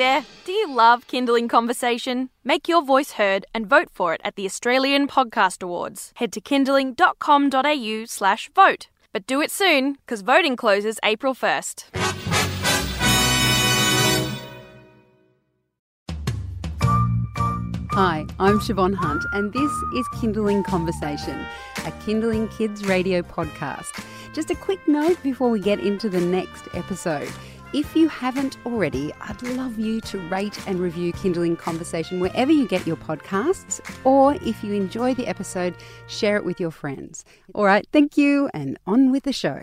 there, do you love Kinderling Conversation? Make your voice heard and vote for it at the Australian Podcast Awards. Head to kinderling.com.au slash vote. But do it soon, because voting closes April 1st. Hi, I'm Shevonne Hunt, and this is Kinderling Conversation, a Kinderling Kids radio podcast. Just a quick note before we get into the next episode. If you haven't already, I'd love you to rate and review Kinderling Conversation wherever you get your podcasts, or if you enjoy the episode, share it with your friends. All right, thank you, and on with the show.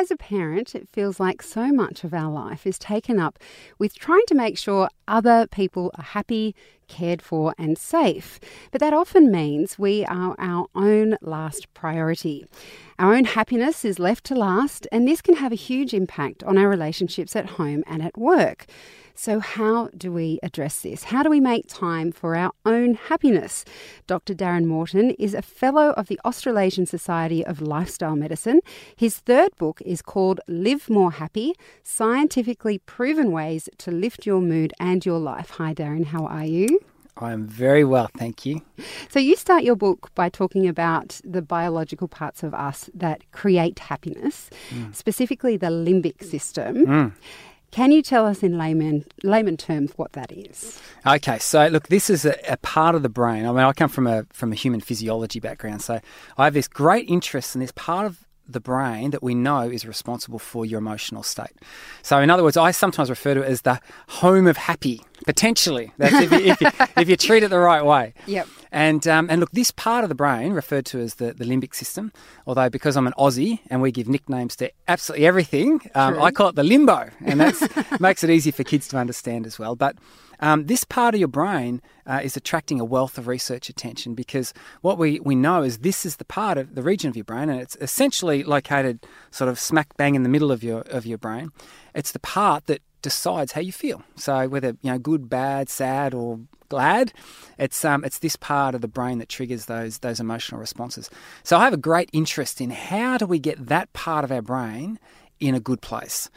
As a parent, it feels like so much of our life is taken up with trying to make sure other people are happy, cared for, and safe. But that often means we are our own last priority. Our own happiness is left to last, and this can have a huge impact on our relationships at home and at work. So, how do we address this? How do we make time for our own happiness? Dr. Darren Morton is a fellow of the Australasian Society of Lifestyle Medicine. His third book is called Live More Happy Scientifically Proven Ways to Lift Your Mood and Your Life. Hi, Darren, how are you? I am very well, thank you. So, you start your book by talking about the biological parts of us that create happiness, mm. specifically the limbic system. Mm. Can you tell us in layman layman terms what that is? Okay, so look, this is a, a, part of the brain. I mean, I come from a from a human physiology background, so I have this great interest in this part of the brain that we know is responsible for your emotional state. So, in other words, I sometimes refer to it as the home of happy, potentially. That's if, you, if, you, if you treat it the right way. Yep. And, um, and look, this part of the brain, referred to as the, the limbic system, although because I'm an Aussie and we give nicknames to absolutely everything, um, I call it the limbo. And that makes it easy for kids to understand as well. But um, this part of your brain uh, is attracting a wealth of research attention because what we, we know is this is the part of the region of your brain, and it's essentially located sort of smack bang in the middle of your of your brain. It's the part that decides how you feel. So whether you know good, bad, sad, or glad, it's um, it's this part of the brain that triggers those those emotional responses. So I have a great interest in how do we get that part of our brain in a good place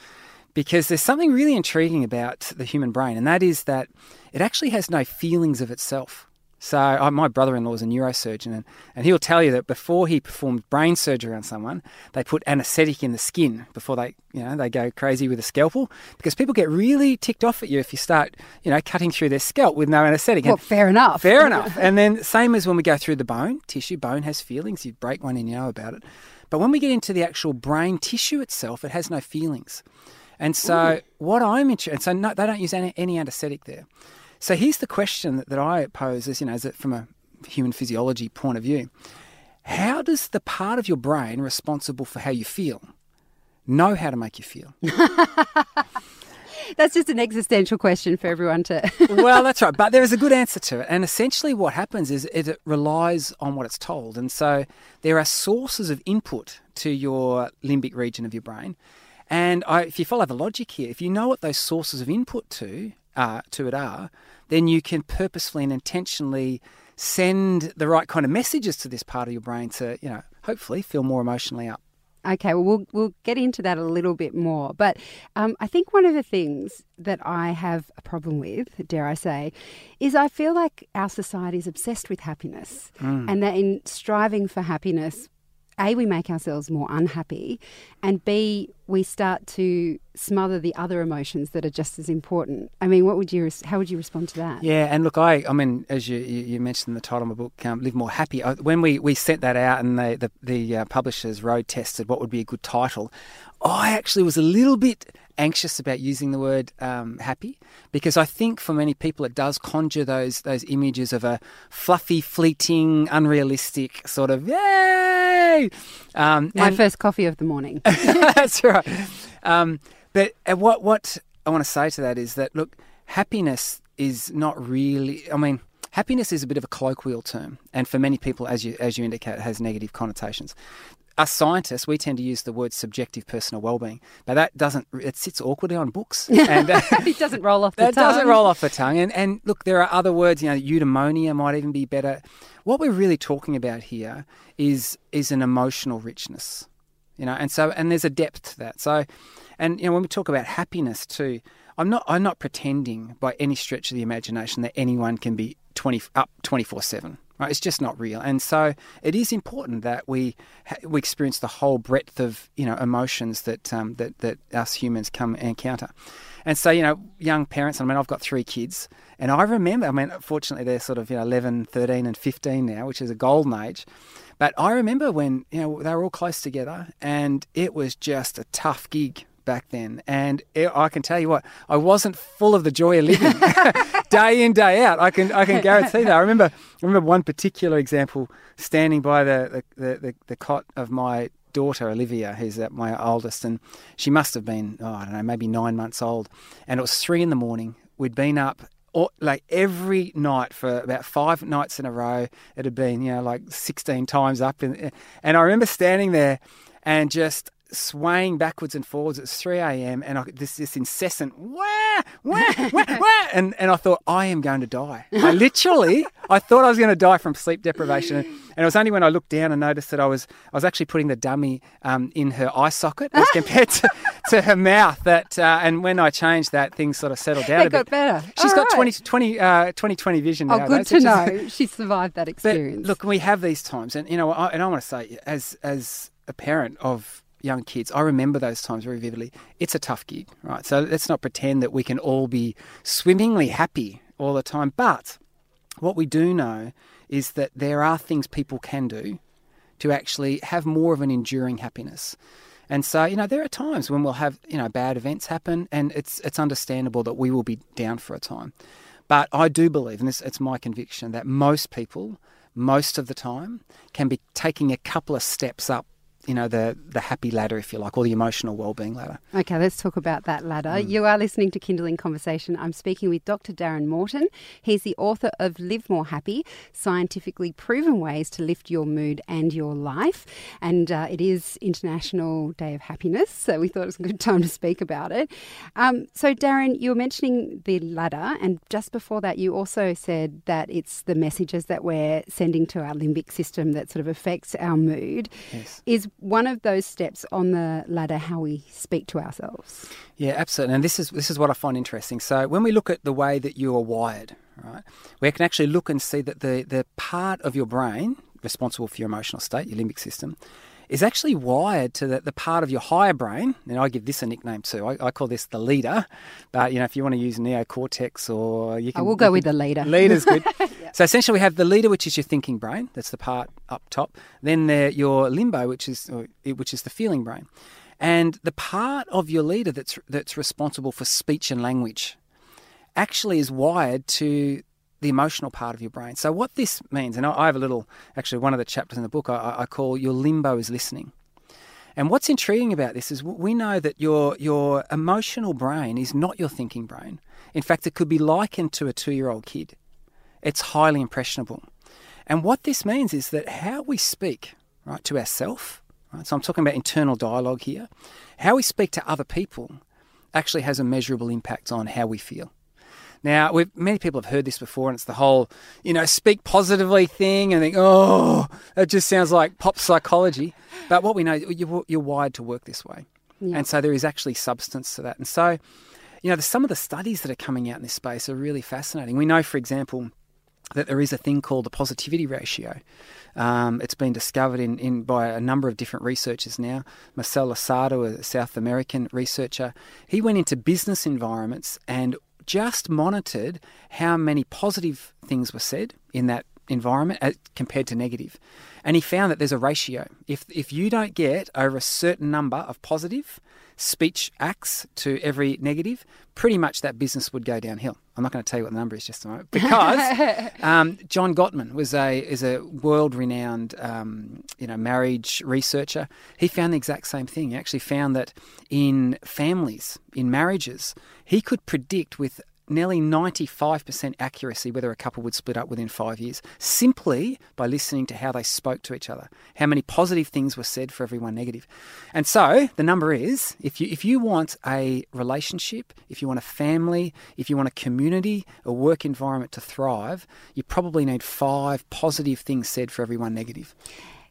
because there's something really intriguing about the human brain, and that is that it actually has no feelings of itself. So uh, my brother-in-law is a neurosurgeon, and, and he'll tell you that before he performed brain surgery on someone, they put anaesthetic in the skin before they, you know, they go crazy with a scalpel because people get really ticked off at you if you start, you know, cutting through their scalp with no anaesthetic. Well, and fair enough. Fair enough. And then same as when we go through the bone tissue, bone has feelings. You break one and you know about it. But when we get into the actual brain tissue itself, it has no feelings. And so, Ooh. what I'm interested, so no, they don't use any, any anaesthetic there. So here's the question that, that I pose, as you know, as a, from a human physiology point of view: How does the part of your brain responsible for how you feel know how to make you feel? That's just an existential question for everyone to. well, that's right. But there is a good answer to it. And essentially, what happens is it relies on what it's told. And so there are sources of input to your limbic region of your brain. And I, if you follow the logic here, if you know what those sources of input to uh, to it are, then you can purposefully and intentionally send the right kind of messages to this part of your brain to, you know, hopefully feel more emotionally up. Okay, well, we'll we'll get into that a little bit more, but um, I think one of the things that I have a problem with, dare I say, is I feel like our society is obsessed with happiness, mm. and that in striving for happiness, a, we make ourselves more unhappy, and B, we start to smother the other emotions that are just as important. I mean, what would you, how would you respond to that? Yeah, and look, I, I mean, as you, you mentioned in the title of my book, um, Live More Happy, when we, we sent that out and the, the uh, publishers road tested what would be a good title, I actually was a little bit anxious about using the word um, happy because I think for many people it does conjure those those images of a fluffy, fleeting, unrealistic sort of yay. Um, My and, first coffee of the morning. that's right. Um, but uh, what what I want to say to that is that look, happiness is not really. I mean. Happiness is a bit of a colloquial term, and for many people, as you as you indicate, it has negative connotations us scientists, we tend to use the word subjective personal well-being, but that doesn't. It sits awkwardly on books, and uh, it doesn't roll off. the That tongue. doesn't roll off the tongue. And and look, there are other words. You know, eudaimonia might even be better. What we're really talking about here is is an emotional richness. You know, and so and there's a depth to that. So, and you know, when we talk about happiness too, I'm not I'm not pretending by any stretch of the imagination that anyone can be 20 up 24 seven. Right? It's just not real, and so it is important that we we experience the whole breadth of you know emotions that um, that that us humans come encounter. And so, you know, young parents, I mean, I've got three kids, and I remember, I mean, fortunately, they're sort of, you know, 11, 13, and 15 now, which is a golden age. But I remember when, you know, they were all close together, and it was just a tough gig back then. And I can tell you what, I wasn't full of the joy of living day in, day out. I can, I can guarantee that. I remember, I remember one particular example standing by the, the, the, the cot of my daughter Olivia, who's my oldest, and she must have been oh, I don't know maybe nine months old, and it was three in the morning. We'd been up all, like every night for about five nights in a row. It had been you know like sixteen times up, in, and I remember standing there and just swaying backwards and forwards. It's 3 a.m. and I, this this incessant wah, wah, wah, wah, and and I thought I am going to die. I literally I thought I was going to die from sleep deprivation, and it was only when I looked down and noticed that I was I was actually putting the dummy um, in her eye socket as compared to, to her mouth. That uh, and when I changed that, things sort of settled down. It got bit. better. She's All got right. 20 20 uh, 20 20 vision. Oh, nowadays, good to know she survived that but experience. look, we have these times, and you know, I, and I want to say, as as a parent of young kids, I remember those times very vividly. It's a tough gig, right? So let's not pretend that we can all be swimmingly happy all the time. But what we do know is that there are things people can do to actually have more of an enduring happiness. And so, you know, there are times when we'll have, you know, bad events happen and it's it's understandable that we will be down for a time. But I do believe, and this it's my conviction, that most people, most of the time, can be taking a couple of steps up, you know, the the happy ladder, if you like, or the emotional well-being ladder. Okay, let's talk about that ladder. Mm. You are listening to Kinderling Conversation. I'm speaking with Dr. Darren Morton. He's the author of Live More Happy Scientifically Proven Ways to Lift Your Mood and Your Life. And uh, it is International Day of Happiness, so we thought it was a good time to speak about it. Um, so, Darren, you were mentioning the ladder, and just before that, you also said that it's the messages that we're sending to our limbic system that sort of affects our mood. Yes. Is one of those steps on the ladder how we speak to ourselves? Yeah, absolutely. And this is this is what I find interesting. So when we look at the way that you are wired, right, we can actually look and see that the the part of your brain responsible for your emotional state, your limbic system, is actually wired to the, the part of your higher brain. And I give this a nickname too. I, I call this the leader. But you know, if you want to use neocortex or you can, I will go you with the leader. Leader's good. So essentially, we have the leader, which is your thinking brain. That's the part up top. Then there, your limbo, which is or, which is the feeling brain, and the part of your leader that's that's responsible for speech and language, actually is wired to the emotional part of your brain. So what this means, and I have a little, actually, one of the chapters in the book I, I call your limbo is listening. And what's intriguing about this is we know that your your emotional brain is not your thinking brain. In fact, it could be likened to a two year old kid. It's highly impressionable. And what this means is that how we speak, right, to ourselves, right, so I'm talking about internal dialogue here, how we speak to other people actually has a measurable impact on how we feel. Now, we've, many people have heard this before, and it's the whole, you know, speak positively thing, and think, oh, that just sounds like pop psychology. But what we know, you're, you're wired to work this way. Yeah. And so there is actually substance to that. And so, you know, the, some of the studies that are coming out in this space are really fascinating. We know, for example, that there is a thing called the positivity ratio. Um, it's been discovered in, in by a number of different researchers now. Marcial Losada, a South American researcher, he went into business environments and just monitored how many positive things were said in that environment as compared to negative. And he found that there's a ratio. If, if you don't get over a certain number of positive speech acts to every negative, pretty much that business would go downhill. I'm not going to tell you what the number is just a moment because um, John Gottman was a is a world renowned um, you know marriage researcher. He found the exact same thing. He actually found that in families, in marriages, he could predict with nearly 95% accuracy whether a couple would split up within five years simply by listening to how they spoke to each other, how many positive things were said for every one negative. And so the number is if you, if you want a relationship, if you want a family, if you want a community, a work environment to thrive, you probably need five positive things said for every one negative.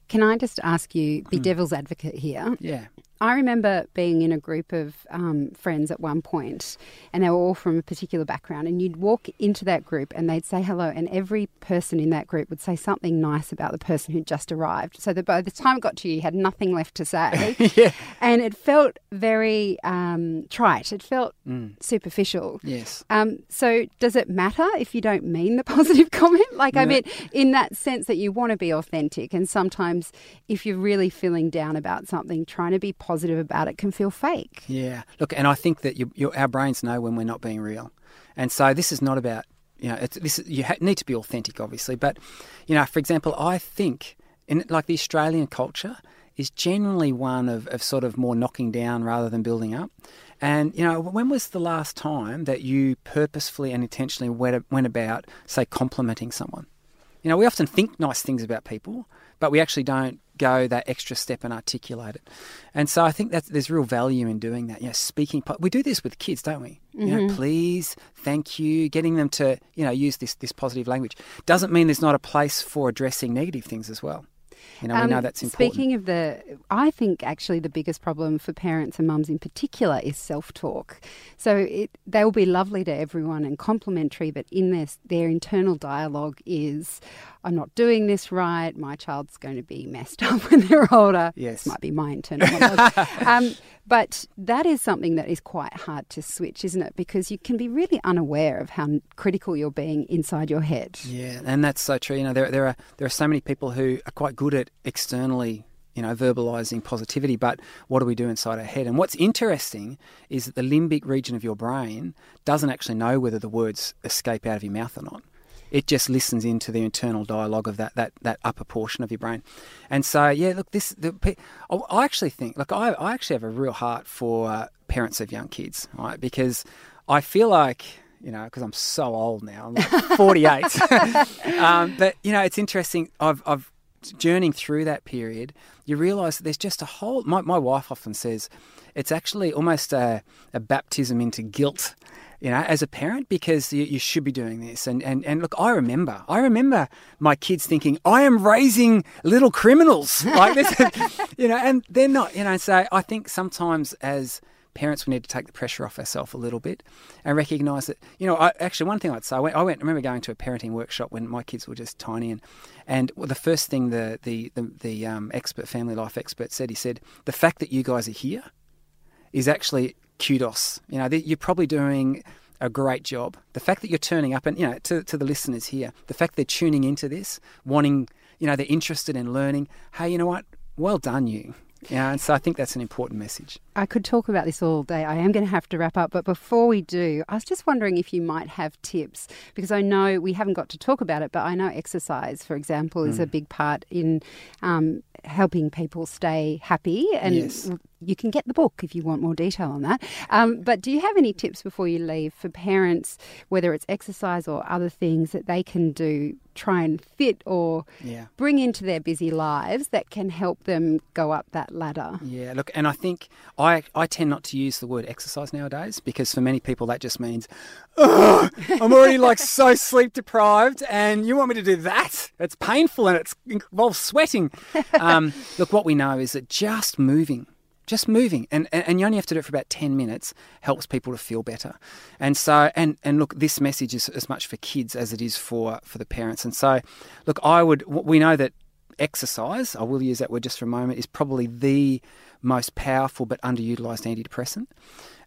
Can I just ask you, be hmm. devil's advocate here? Yeah. I remember being in a group of um, friends at one point, and they were all from a particular background. And you'd walk into that group, and they'd say hello, and every person in that group would say something nice about the person who'd just arrived. So that by the time it got to you, you had nothing left to say. yeah. And it felt very um, trite. It felt superficial. Yes. Um, so does it matter if you don't mean the positive comment? Like I No. mean, in that sense that you want to be authentic, and sometimes if you're really feeling down about something, trying to be positive about it can feel fake. Yeah. Look, and I think that you, you, our brains know when we're not being real, and so this is not about you know it's, this. You ha- need to be authentic, obviously, but you know, for example, I think in like the Australian culture is generally one of, of sort of more knocking down rather than building up. And you know, when was the last time that you purposefully and intentionally went, went about, say, complimenting someone? You know, we often think nice things about people, but we actually don't go that extra step and articulate it. And so I think that there's real value in doing that. You know, speaking. We do this with kids, don't we? You know, mm-hmm. please, thank you, getting them to you know use this this positive language doesn't mean there's not a place for addressing negative things as well. You know, we know Um, that's important. Speaking of the, I think actually the biggest problem for parents and mums in particular is self-talk. So it, they will be lovely to everyone and complimentary, but in this, their internal dialogue is, "I'm not doing this right. My child's going to be messed up when they're older." Yes. this might be my internal monologue. um, but that is something that is quite hard to switch, isn't it? Because you can be really unaware of how critical you're being inside your head. Yeah, and that's so true. You know, there there are there are so many people who are quite good at externally, you know, verbalizing positivity, but what do we do inside our head? And what's interesting is that the limbic region of your brain doesn't actually know whether the words escape out of your mouth or not. It just listens into the internal dialogue of that, that, that upper portion of your brain, and so yeah. Look, this the, I actually think. Look, I, I actually have a real heart for uh, parents of young kids, right? Because I feel like you know, because I'm so old now, I'm like 48. um, but you know, it's interesting. I've, I've journeying through that period. You realise that there's just a whole. My, my wife often says it's actually almost a, a baptism into guilt. You know, as a parent, because you, you should be doing this. And, and, and look, I remember, I remember my kids thinking, I am raising little criminals like this, you know, and they're not, you know. So I think sometimes as parents, we need to take the pressure off ourselves a little bit and recognise that, you know, I, actually, one thing I'd say, I went, I went, I remember going to a parenting workshop when my kids were just tiny, and, and the first thing the, the, the, the um, expert, family life expert said, he said, the fact that you guys are here is actually kudos. You know, you're probably doing a great job. The fact that you're turning up and, you know, to, to the listeners here, the fact they're tuning into this, wanting, you know, they're interested in learning, hey, you know what? Well done, you. Know, and so I think that's an important message. I could talk about this all day. I am going to have to wrap up. But before we do, I was just wondering if you might have tips because I know we haven't got to talk about it, but I know exercise, for example, is a big part in um, helping people stay happy. And Yes. you can get the book if you want more detail on that. Um, but do you have any tips before you leave for parents, whether it's exercise or other things that they can do, try and fit or Yeah. bring into their busy lives that can help them go up that ladder? Yeah, look, and I think I I tend not to use the word exercise nowadays because for many people that just means, "Ugh, I'm already like so sleep deprived, and you want me to do that? It's painful and it involves sweating. Um, look, what we know is that just moving. Just moving, and, and and you only have to do it for about ten minutes, helps people to feel better, and so and and look, this message is as much for kids as it is for for the parents, and so, look, I would we know that exercise, I will use that word just for a moment, is probably the most powerful but underutilized antidepressant.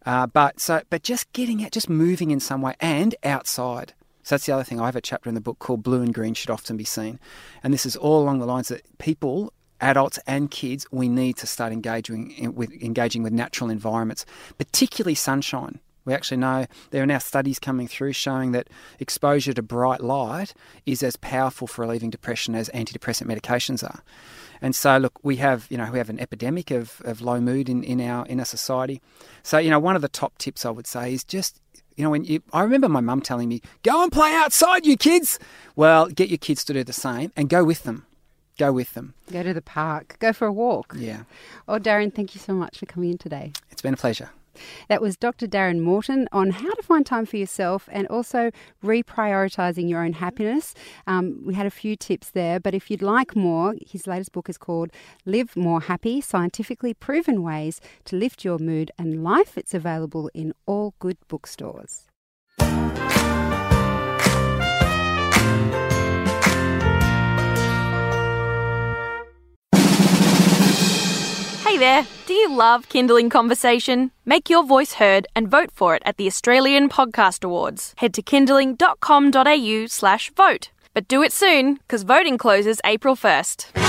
Uh, but so, but just getting out, just moving in some way, and outside. So that's the other thing. I have a chapter in the book called "Blue and Green Should Often Be Seen," and this is all along the lines that people, adults and kids, we need to start engaging in, with engaging with natural environments, particularly sunshine. We actually know there are now studies coming through showing that exposure to bright light is as powerful for relieving depression as antidepressant medications are. And so, look, we have you know we have an epidemic of, of low mood in, in our in our society. So, you know, one of the top tips I would say is just you know when you I remember my mum telling me, "Go and play outside, you kids." Well, get your kids to do the same and go with them. Go with them. Go to the park, go for a walk. Yeah, Oh, Darren, thank you so much for coming in today. it's been a pleasure. That was Dr. Darren Morton on how to find time for yourself and also reprioritizing your own happiness. Um, we had a few tips there, but if you'd like more, his latest book is called Live More Happy Scientifically Proven Ways to Lift Your Mood and Life. It's available in all good bookstores. Hey there, do you love Kinderling Conversation? Make your voice heard and vote for it at the Australian Podcast Awards. Head to kinderling.com.au slash vote. But do it soon, because voting closes April 1st.